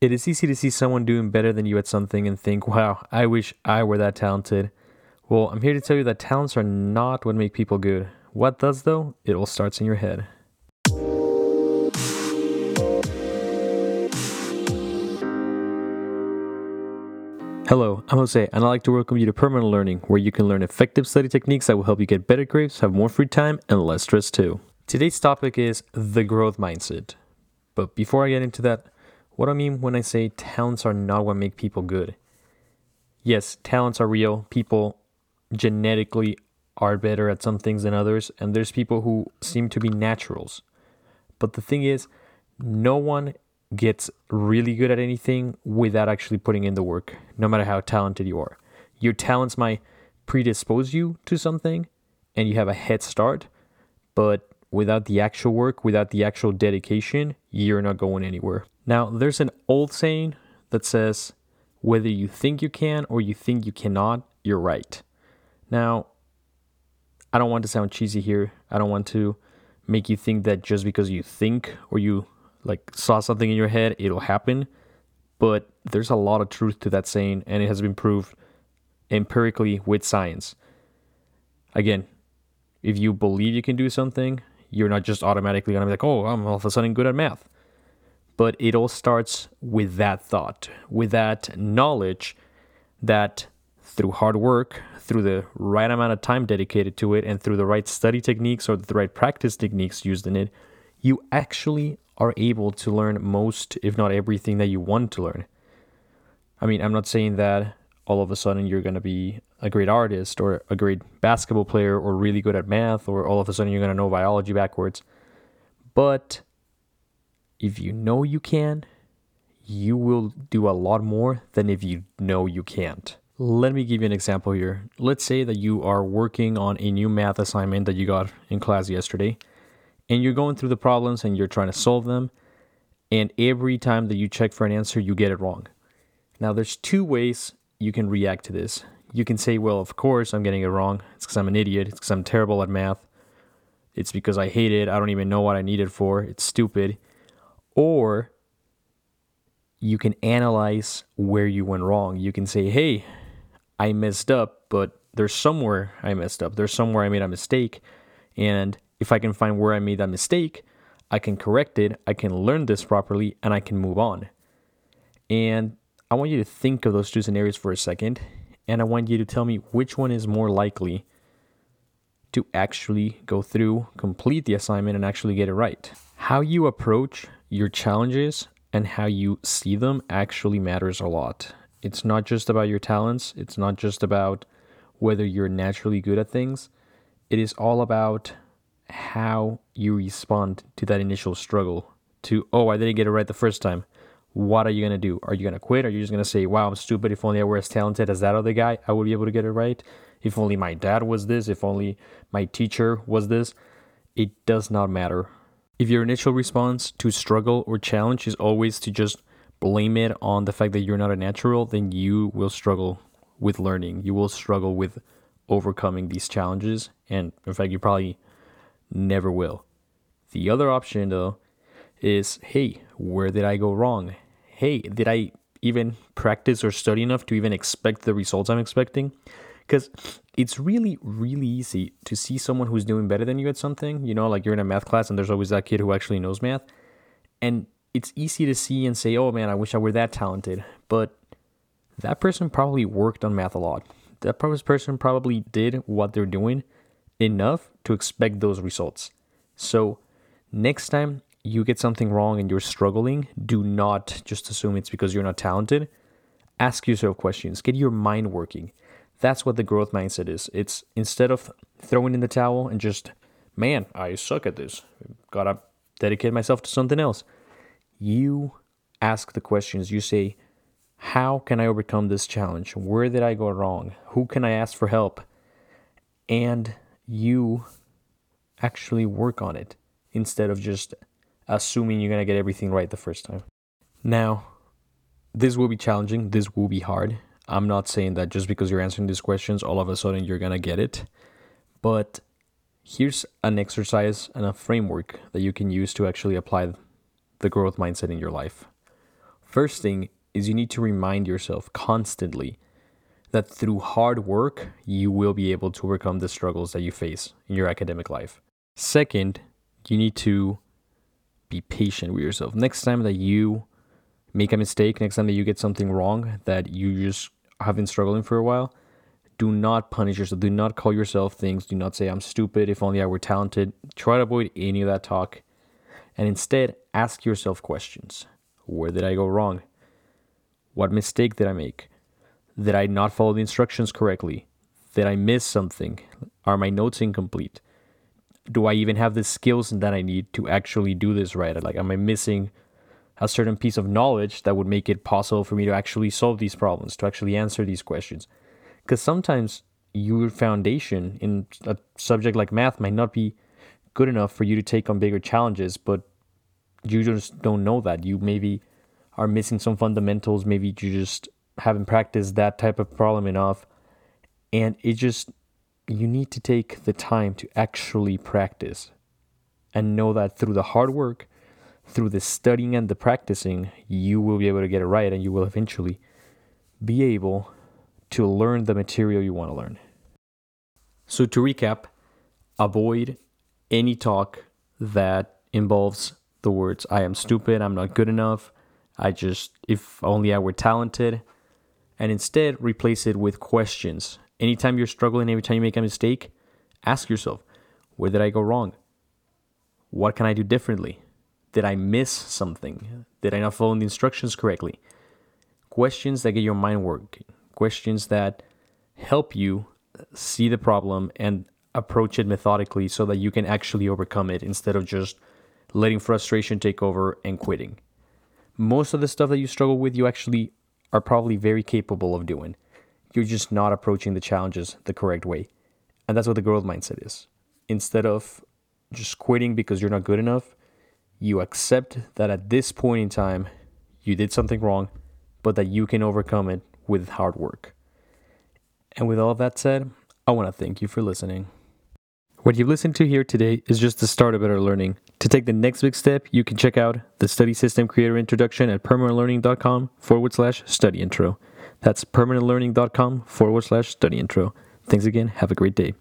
It is easy to see someone doing better than you at something and think, wow, I wish I were that talented. Well, I'm here to tell you that talents are not what make people good. What does, though? It all starts in your head. Hello, I'm Jose, and I'd like to welcome you to Permanent Learning, where you can learn effective study techniques that will help you get better grades, have more free time, and less stress too. Today's topic is the growth mindset. But before I get into that, what I mean when I say talents are not what make people good. Yes, talents are real. People genetically are better at some things than others, and there's people who seem to be naturals. But the thing is, no one gets really good at anything without actually putting in the work, no matter how talented you are. Your talents might predispose you to something and you have a head start, but without the actual work, without the actual dedication, you're not going anywhere. Now, there's an old saying that says, whether you think you can or you think you cannot, you're right. Now, I don't want to sound cheesy here. I don't want to make you think that just because you think or you like saw something in your head, it'll happen. But there's a lot of truth to that saying, and it has been proved empirically with science. Again, if you believe you can do something, you're not just automatically gonna be like, oh, I'm all of a sudden good at math. But it all starts with that thought, with that knowledge that through hard work, through the right amount of time dedicated to it, and through the right study techniques or the right practice techniques used in it, you actually are able to learn most, if not everything that you want to learn. I mean, I'm not saying that all of a sudden you're going to be a great artist or a great basketball player or really good at math or all of a sudden you're going to know biology backwards. But if you know you can, you will do a lot more than if you know you can't. Let me give you an example here. Let's say that you are working on a new math assignment that you got in class yesterday and you're going through the problems and you're trying to solve them. And every time that you check for an answer, you get it wrong. Now, there's two ways you can react to this. You can say, well, of course, I'm getting it wrong. It's because I'm an idiot. It's because I'm terrible at math. It's because I hate it. I don't even know what I need it for. It's stupid. Or you can analyze where you went wrong. You can say, hey, I messed up, but there's somewhere I messed up. There's somewhere I made a mistake. And if I can find where I made that mistake, I can correct it, I can learn this properly, and I can move on. And I want you to think of those two scenarios for a second, and I want you to tell me which one is more likely to actually go through, complete the assignment, and actually get it right. How you approach your challenges and how you see them actually matters a lot. It's not just about your talents, it's not just about whether you're naturally good at things. It is all about how you respond to that initial struggle to, oh, I didn't get it right the first time. What are you going to do? Are you going to quit? Are you just going to say, wow, I'm stupid. If only I were as talented as that other guy, I would be able to get it right. If only my dad was this, if only my teacher was this. It does not matter. If your initial response to struggle or challenge is always to just blame it on the fact that you're not a natural, then you will struggle with learning. You will struggle with overcoming these challenges. And in fact, you probably never will. The other option, though, is hey, where did I go wrong? Hey, did I even practice or study enough to even expect the results I'm expecting? Because it's really, really easy to see someone who's doing better than you at something. You know, like you're in a math class and there's always that kid who actually knows math. And it's easy to see and say, oh man, I wish I were that talented. But that person probably worked on math a lot. That person probably did what they're doing enough to expect those results. So, next time you get something wrong and you're struggling, do not just assume it's because you're not talented. Ask yourself questions, get your mind working. That's what the growth mindset is. It's instead of throwing in the towel and just, man, I suck at this, gotta dedicate myself to something else. You ask the questions. You say, how can I overcome this challenge? Where did I go wrong? Who can I ask for help? And you actually work on it instead of just assuming you're going to get everything right the first time. Now, this will be challenging, this will be hard. I'm not saying that just because you're answering these questions, all of a sudden you're going to get it. But here's an exercise and a framework that you can use to actually apply the growth mindset in your life. First thing is you need to remind yourself constantly that through hard work, you will be able to overcome the struggles that you face in your academic life. Second, you need to be patient with yourself. Next time that you make a mistake, next time that you get something wrong that you just have been struggling for a while, do not punish yourself. Do not call yourself things. Do not say, I'm stupid. If only I were talented. Try to avoid any of that talk. And instead, ask yourself questions Where did I go wrong? What mistake did I make? Did I not follow the instructions correctly? Did I miss something? Are my notes incomplete? Do I even have the skills that I need to actually do this right? Like, am I missing a certain piece of knowledge that would make it possible for me to actually solve these problems, to actually answer these questions? Because sometimes your foundation in a subject like math might not be good enough for you to take on bigger challenges, but you just don't know that. You maybe are missing some fundamentals, maybe you just haven't practiced that type of problem enough. And it just, you need to take the time to actually practice and know that through the hard work, through the studying and the practicing, you will be able to get it right and you will eventually be able to learn the material you want to learn. So, to recap, avoid any talk that involves the words, I am stupid, I'm not good enough, I just, if only I were talented, and instead replace it with questions. Anytime you're struggling, every time you make a mistake, ask yourself, where did I go wrong? What can I do differently? Did I miss something? Did I not follow the instructions correctly? Questions that get your mind working questions that help you see the problem and approach it methodically so that you can actually overcome it instead of just letting frustration take over and quitting. Most of the stuff that you struggle with, you actually are probably very capable of doing. You're just not approaching the challenges the correct way. And that's what the growth mindset is. Instead of just quitting because you're not good enough, you accept that at this point in time, you did something wrong, but that you can overcome it with hard work. And with all that said, I want to thank you for listening. What you've listened to here today is just the start of better learning. To take the next big step, you can check out the Study System Creator Introduction at permanentlearning.com forward slash study intro. That's permanentlearning.com forward slash study intro. Thanks again. Have a great day.